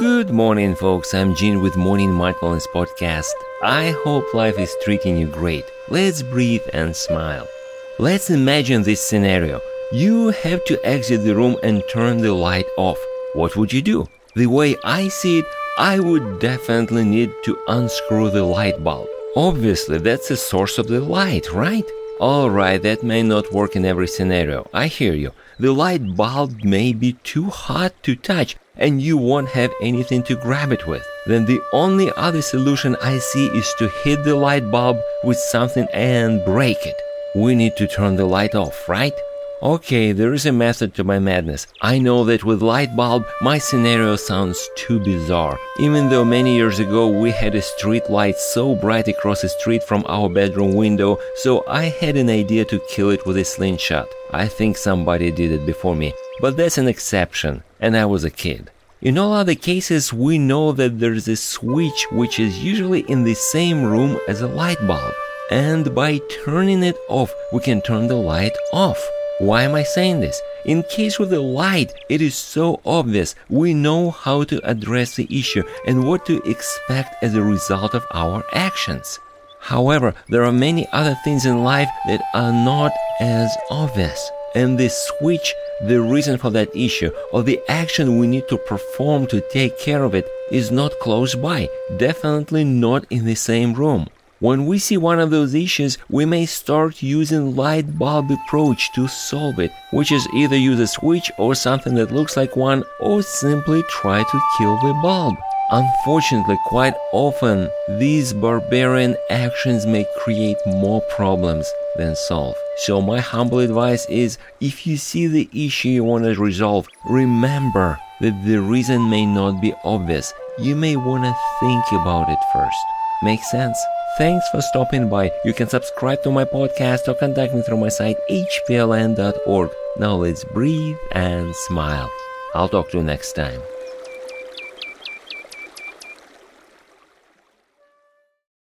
Good morning, folks. I'm Gene with Morning Mindfulness Podcast. I hope life is treating you great. Let's breathe and smile. Let's imagine this scenario. You have to exit the room and turn the light off. What would you do? The way I see it, I would definitely need to unscrew the light bulb. Obviously, that's the source of the light, right? Alright, that may not work in every scenario. I hear you. The light bulb may be too hot to touch and you won't have anything to grab it with. Then the only other solution I see is to hit the light bulb with something and break it. We need to turn the light off, right? Okay, there is a method to my madness. I know that with light bulb, my scenario sounds too bizarre. Even though many years ago we had a street light so bright across the street from our bedroom window, so I had an idea to kill it with a slingshot. I think somebody did it before me, but that's an exception, and I was a kid. In all other cases, we know that there's a switch which is usually in the same room as a light bulb. And by turning it off, we can turn the light off. Why am I saying this? In case with the light, it is so obvious. We know how to address the issue and what to expect as a result of our actions. However, there are many other things in life that are not as obvious. And the switch, the reason for that issue, or the action we need to perform to take care of it, is not close by, definitely not in the same room. When we see one of those issues, we may start using light bulb approach to solve it, which is either use a switch or something that looks like one, or simply try to kill the bulb. Unfortunately, quite often, these barbarian actions may create more problems than solve. So my humble advice is, if you see the issue you want to resolve, remember that the reason may not be obvious. You may want to think about it first. Make sense? Thanks for stopping by. You can subscribe to my podcast or contact me through my site hpln.org. Now let's breathe and smile. I'll talk to you next time.